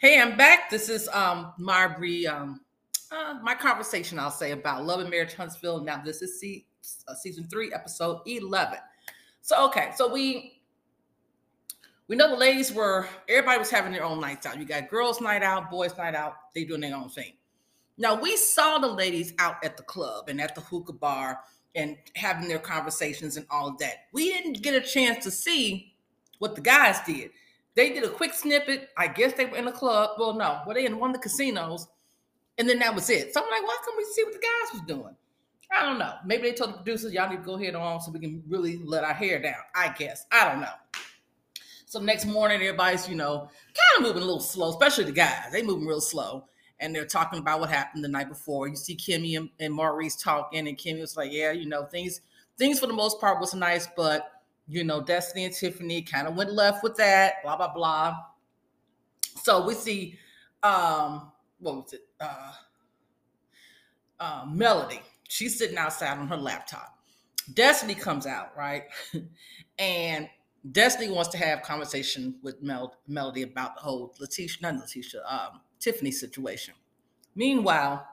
Hey, I'm back. This is um Marbury, um uh, my conversation, I'll say, about Love and Marriage Huntsville. Now, this is se- uh, season three, episode 11. So, okay, so we we know the ladies were everybody was having their own nights out. You got girls' night out, boys' night out, they doing their own thing. Now we saw the ladies out at the club and at the hookah bar and having their conversations and all of that. We didn't get a chance to see what the guys did. They did a quick snippet. I guess they were in the club. Well, no, were they in one of the casinos? And then that was it. So I'm like, why can't we see what the guys was doing? I don't know. Maybe they told the producers, y'all need to go ahead on so we can really let our hair down. I guess. I don't know. So next morning, everybody's, you know, kind of moving a little slow, especially the guys. They moving real slow. And they're talking about what happened the night before. You see Kimmy and, and Maurice talking, and Kimmy was like, Yeah, you know, things things for the most part was nice, but you know, Destiny and Tiffany kind of went left with that, blah, blah, blah. So we see um what was it? Uh, uh, Melody. She's sitting outside on her laptop. Destiny comes out, right? and Destiny wants to have conversation with Mel- Melody about the whole Letitia, not Letitia, um, Tiffany situation. Meanwhile,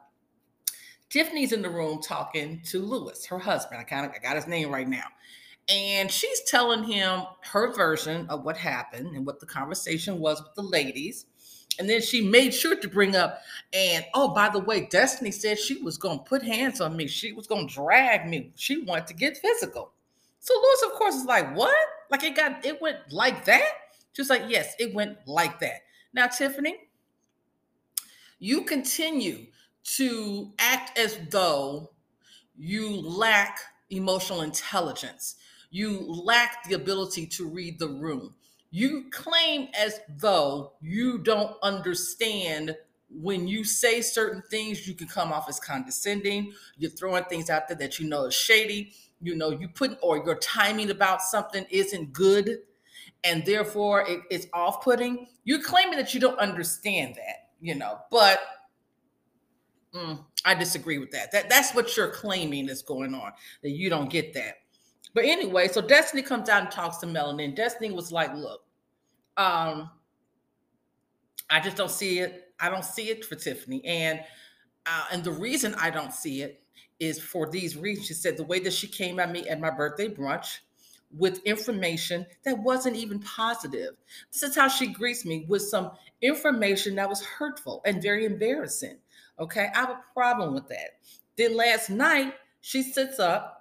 Tiffany's in the room talking to Lewis, her husband. I kind of I got his name right now. And she's telling him her version of what happened and what the conversation was with the ladies. And then she made sure to bring up, and oh, by the way, Destiny said she was going to put hands on me. She was going to drag me. She wanted to get physical. So Lewis, of course, is like, what? Like it got, it went like that? She's like, yes, it went like that. Now, Tiffany, you continue to act as though you lack emotional intelligence. You lack the ability to read the room you claim as though you don't understand when you say certain things, you can come off as condescending. You're throwing things out there that you know is shady. You know, you put or your timing about something isn't good, and therefore it, it's off putting. You're claiming that you don't understand that, you know, but mm, I disagree with that. That that's what you're claiming is going on, that you don't get that. But anyway, so Destiny comes out and talks to Melanie, and Destiny was like, "Look, um, I just don't see it. I don't see it for Tiffany, and uh, and the reason I don't see it is for these reasons. She said the way that she came at me at my birthday brunch with information that wasn't even positive. This is how she greets me with some information that was hurtful and very embarrassing. Okay, I have a problem with that. Then last night she sits up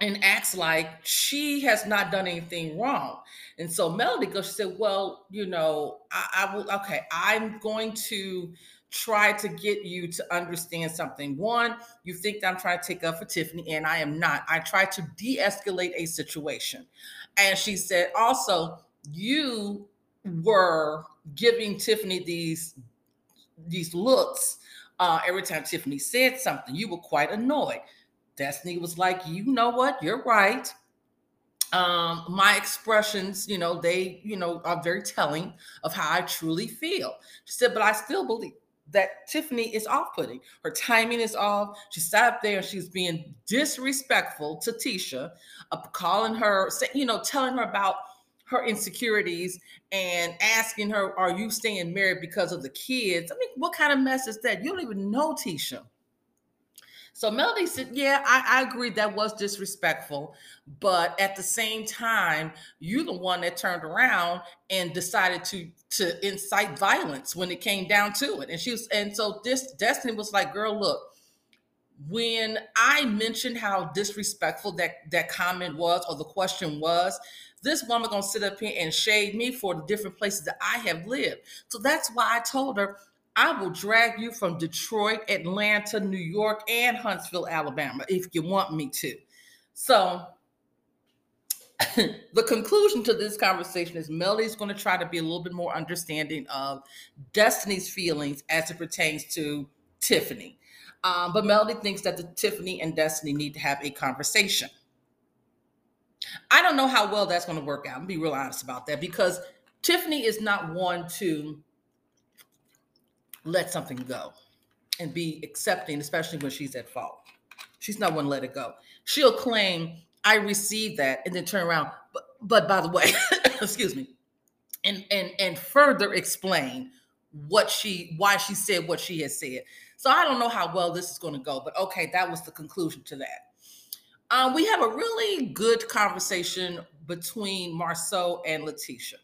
and acts like she has not done anything wrong. And so Melody goes, she said, Well, you know, I, I will, okay, I'm going to try to get you to understand something. One, you think that I'm trying to take up for Tiffany, and I am not. I try to de escalate a situation. And she said, Also, you were giving Tiffany these these looks uh, every time Tiffany said something. You were quite annoyed. Destiny was like, you know what? You're right. Um, my expressions, you know, they, you know, are very telling of how I truly feel. She said, but I still believe that Tiffany is off putting. Her timing is off. She sat up there and she's being disrespectful to Tisha, uh, calling her, you know, telling her about her insecurities and asking her, Are you staying married because of the kids? I mean, what kind of mess is that? You don't even know Tisha. So Melody said, Yeah, I, I agree that was disrespectful. But at the same time, you're the one that turned around and decided to to incite violence when it came down to it. And she was, and so this Destiny was like, girl, look, when I mentioned how disrespectful that that comment was or the question was, this woman gonna sit up here and shade me for the different places that I have lived. So that's why I told her I will drag you from Detroit, Atlanta, New York, and Huntsville, Alabama, if you want me to. So, the conclusion to this conversation is Melody's going to try to be a little bit more understanding of Destiny's feelings as it pertains to Tiffany. Um, but Melody thinks that the Tiffany and Destiny need to have a conversation. I don't know how well that's going to work out. I'm be real honest about that because Tiffany is not one to let something go and be accepting, especially when she's at fault. She's not one to let it go. She'll claim, I received that, and then turn around. But, but by the way, excuse me, and, and, and further explain what she why she said what she has said. So I don't know how well this is going to go, but okay, that was the conclusion to that. Um, we have a really good conversation between Marsau and Letitia.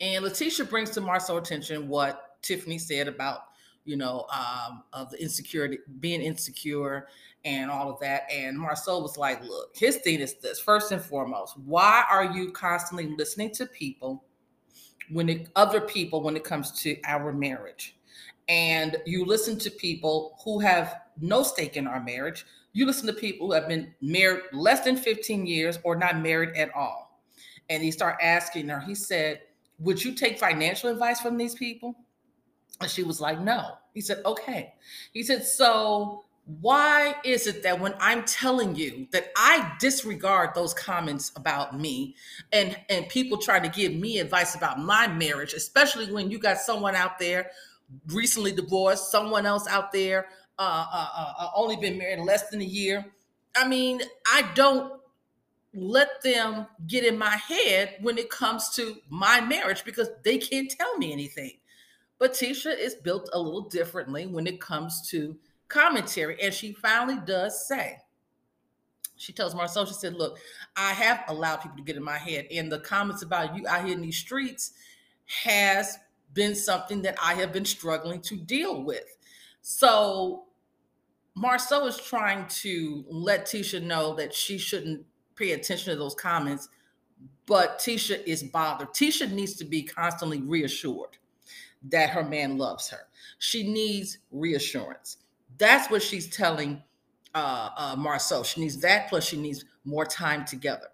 And Letitia brings to Marsau attention what Tiffany said about, you know, um, of the insecurity, being insecure and all of that. And Marsau was like, look, his thing is this first and foremost, why are you constantly listening to people when it, other people when it comes to our marriage? And you listen to people who have no stake in our marriage. You listen to people who have been married less than 15 years or not married at all. And he started asking her, he said, would you take financial advice from these people? And she was like, No. He said, Okay. He said, So why is it that when I'm telling you that I disregard those comments about me and, and people trying to give me advice about my marriage, especially when you got someone out there recently divorced, someone else out there uh, uh, uh, uh only been married less than a year? I mean, I don't let them get in my head when it comes to my marriage because they can't tell me anything. But Tisha is built a little differently when it comes to commentary. And she finally does say, she tells Marsau, she said, Look, I have allowed people to get in my head. And the comments about you out here in these streets has been something that I have been struggling to deal with. So Marsau is trying to let Tisha know that she shouldn't pay attention to those comments, but Tisha is bothered. Tisha needs to be constantly reassured that her man loves her. She needs reassurance. That's what she's telling uh, uh, Marsau. She needs that, plus she needs more time together.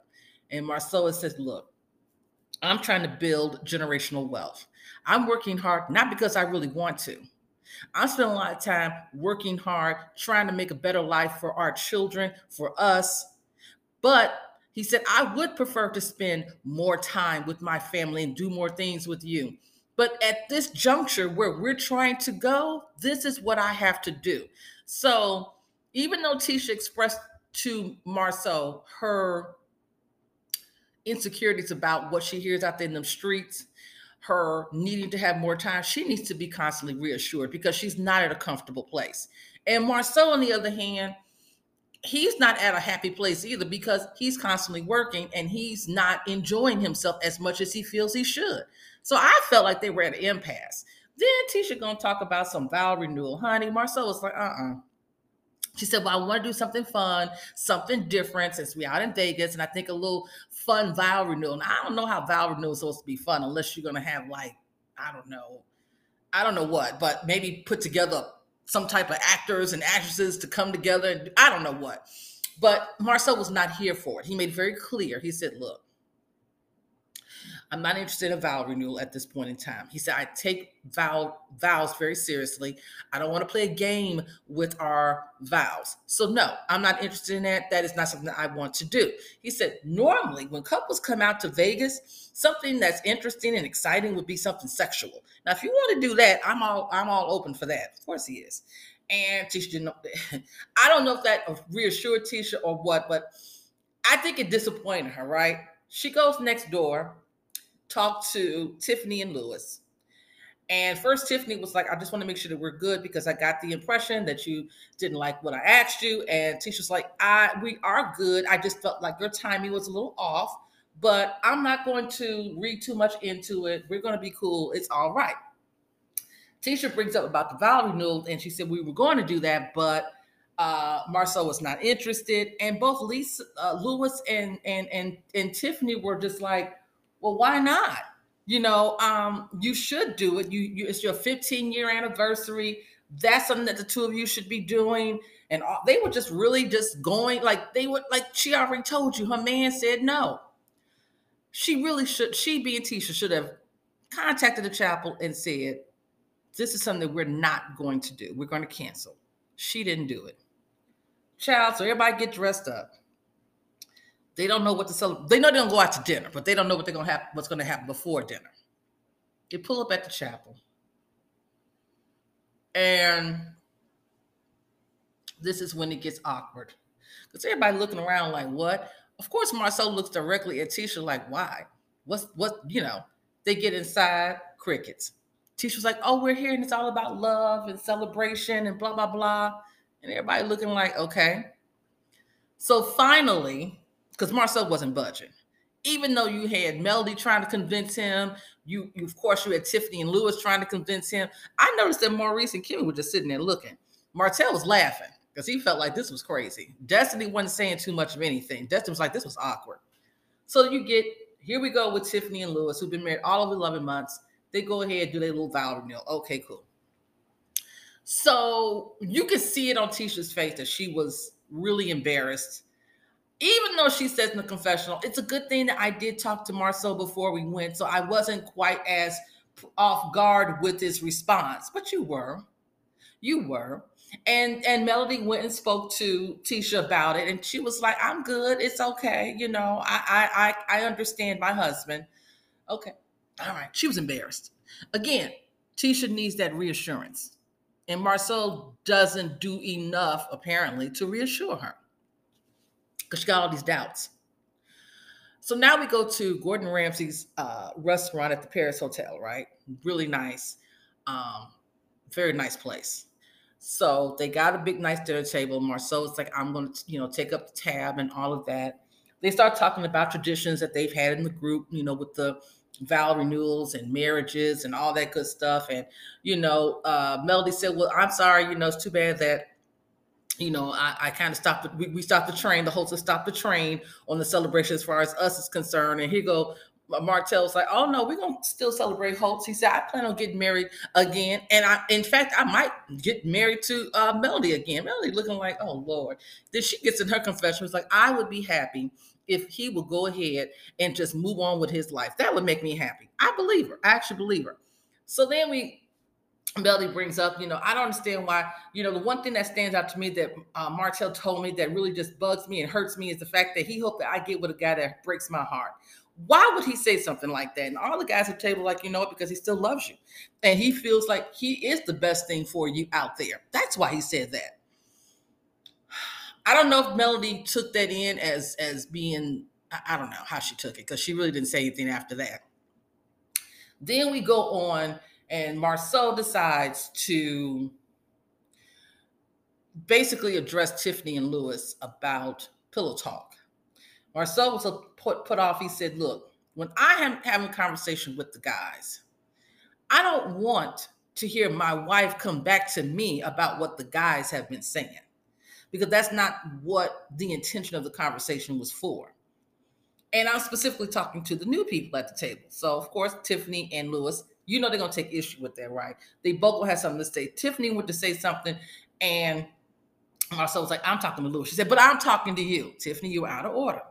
And Marsau says, Look, I'm trying to build generational wealth. I'm working hard, not because I really want to. I'm spending a lot of time working hard, trying to make a better life for our children, for us, but he said, I would prefer to spend more time with my family and do more things with you. But at this juncture where we're trying to go, this is what I have to do. So even though Tisha expressed to Marsau her insecurities about what she hears out there in the streets, her needing to have more time, she needs to be constantly reassured because she's not at a comfortable place. And Marsau, on the other hand, he's not at a happy place either because he's constantly working and he's not enjoying himself as much as he feels he should. So I felt like they were at an impasse. Then Tisha gonna talk about some vow renewal. Honey, Marcel was like, uh-uh. She said, Well, I want to do something fun, something different since we out in Vegas, and I think a little fun vow renewal. And I don't know how vow renewal is supposed to be fun unless you're gonna have like, I don't know, I don't know what, but maybe put together some type of actors and actresses to come together. I don't know what. But Marcel was not here for it. He made very clear. He said, look, I'm not interested in vow renewal at this point in time. He said, I take vow vows very seriously. I don't want to play a game with our vows. So no, I'm not interested in that. That is not something I want to do. He said, normally when couples come out to Vegas, something that's interesting and exciting would be something sexual. Now, if you want to do that, I'm all I'm all open for that. Of course he is. And Tisha didn't know. I don't know if that reassured Tisha or what, but I think it disappointed her, right? She goes next door talked to Tiffany and Lewis. And first, Tiffany was like, I just want to make sure that we're good because I got the impression that you didn't like what I asked you. And Tisha's like, I we are good. I just felt like your timing was a little off, but I'm not going to read too much into it. We're going to be cool. It's all right. Tisha brings up about the vow renewal, and she said we were going to do that, but uh, Marsau was not interested. And both Lisa, uh, Lewis, and and and and Tiffany were just like, well, why not? You know, um, you should do it. You, you it's your 15 year anniversary. That's something that the two of you should be doing. And all, they were just really just going like they would like she already told you. Her man said no. She really should. She being Tisha should have contacted the chapel and said, "This is something that we're not going to do. We're going to cancel." She didn't do it. Child, so everybody get dressed up. They don't know what to celebrate. They know they don't go out to dinner, but they don't know what they're gonna have, what's gonna happen before dinner. They pull up at the chapel. And this is when it gets awkward. Because everybody looking around like, what? Of course, Marcel looks directly at Tisha like, why? What's what, you know, they get inside, crickets. Tisha was like, "Oh, we're here, and it's all about love and celebration and blah blah blah," and everybody looking like, "Okay." So finally, because Marcel wasn't budging, even though you had Melody trying to convince him, you, you of course you had Tiffany and Lewis trying to convince him. I noticed that Maurice and Kimmy were just sitting there looking. Martell was laughing because he felt like this was crazy. Destiny wasn't saying too much of anything. Destiny was like, this was awkward. So you get here we go with Tiffany and Lewis, who've been married all of 11 months. They go ahead, do their little vow renewal. Okay, cool. So you could see it on Tisha's face that she was really embarrassed. Even though she says in the confessional, it's a good thing that I did talk to Marcel before we went. So I wasn't quite as off guard with his response, but you were. You were. And and Melody went and spoke to Tisha about it, and she was like, "I'm good. It's okay. You know, I I I, I understand my husband. Okay, all right." She was embarrassed. Again, Tisha needs that reassurance, and Marcel doesn't do enough apparently to reassure her because she got all these doubts. So now we go to Gordon Ramsay's uh, restaurant at the Paris Hotel, right? Really nice, um, very nice place. So they got a big, nice dinner table. Marcel's like, I'm going to, you know, take up the tab and all of that. They start talking about traditions that they've had in the group, you know, with the vow renewals and marriages and all that good stuff. And, you know, uh, Melody said, Well, I'm sorry, you know, it's too bad that, you know, I, I kind of stopped, the, we, we stopped the train, the hostess stopped the train on the celebration as far as us is concerned. And he go, Martell's like, oh no, we're gonna still celebrate Holtz. He said, I plan on getting married again. And I in fact I might get married to uh, Melody again. Melody looking like, oh Lord. Then she gets in her confession, was like, I would be happy if he would go ahead and just move on with his life. That would make me happy. I believe her. I actually believe her. So then we Melody brings up, you know, I don't understand why, you know, the one thing that stands out to me that uh, Martell told me that really just bugs me and hurts me is the fact that he hoped that I get with a guy that breaks my heart. Why would he say something like that? And all the guys at the table, like, you know because he still loves you. And he feels like he is the best thing for you out there. That's why he said that. I don't know if Melody took that in as as being, I don't know how she took it, because she really didn't say anything after that. Then we go on, and Marcel decides to basically address Tiffany and Lewis about pillow talk. Marcel was put, put off. He said, Look, when I am having a conversation with the guys, I don't want to hear my wife come back to me about what the guys have been saying because that's not what the intention of the conversation was for. And I'm specifically talking to the new people at the table. So, of course, Tiffany and Lewis, you know they're to take issue with that, right? They both have something to say. Tiffany went to say something, and Marcel was like, I'm talking to Lewis. She said, But I'm talking to you. Tiffany, you're out of order.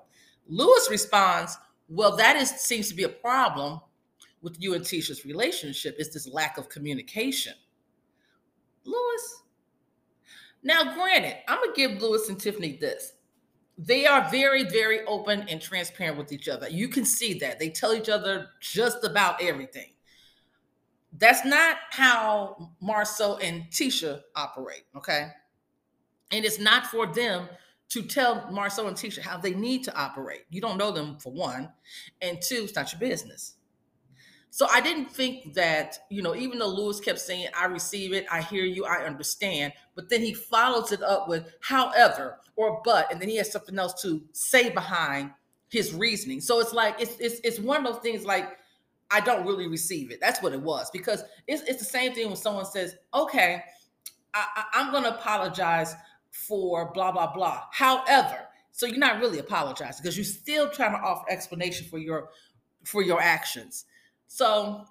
Lewis responds, Well, that is seems to be a problem with you and Tisha's relationship, is this lack of communication. Lewis. Now, granted, I'm gonna give Lewis and Tiffany this. They are very, very open and transparent with each other. You can see that. They tell each other just about everything. That's not how Marcel and Tisha operate, okay? And it's not for them to tell Marcel and Tisha how they need to operate. You don't know them for one, and two, it's not your business. So I didn't think that, you know, even though Lewis kept saying, I receive it, I hear you, I understand, but then he follows it up with however or but, and then he has something else to say behind his reasoning. So it's like it's it's it's one of those things like I don't really receive it. That's what it was because it's it's the same thing when someone says, okay, I, I, I'm gonna apologize for blah blah blah. However, so you're not really apologizing because you're still trying to offer explanation for your for your actions. So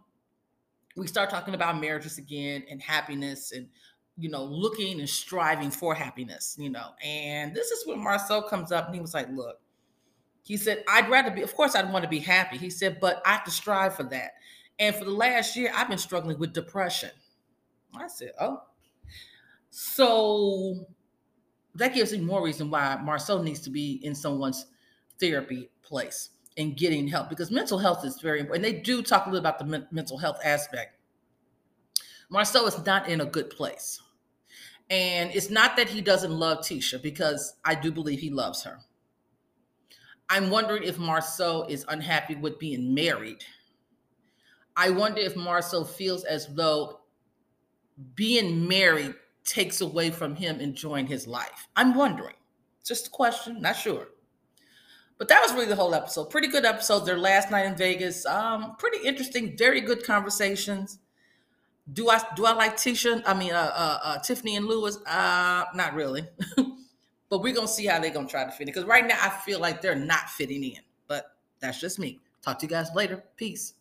we start talking about marriages again and happiness and you know looking and striving for happiness, you know. And this is when Marcel comes up and he was like, "Look, he said, I'd rather be, of course, I'd want to be happy. He said, but I have to strive for that. And for the last year, I've been struggling with depression. I said, oh. So that gives me more reason why Marcel needs to be in someone's therapy place and getting help because mental health is very important. And they do talk a little about the men- mental health aspect. Marcel is not in a good place. And it's not that he doesn't love Tisha because I do believe he loves her. I'm wondering if Marcel is unhappy with being married. I wonder if Marcel feels as though being married takes away from him enjoying his life. I'm wondering. Just a question, not sure. But that was really the whole episode. Pretty good episode. Their last night in Vegas. Um, pretty interesting. Very good conversations. Do I do I like Tisha? I mean, uh, uh, uh Tiffany and Lewis? Uh, not really. but we're gonna see how they're gonna try to fit in. Because right now I feel like they're not fitting in. But that's just me. Talk to you guys later. Peace.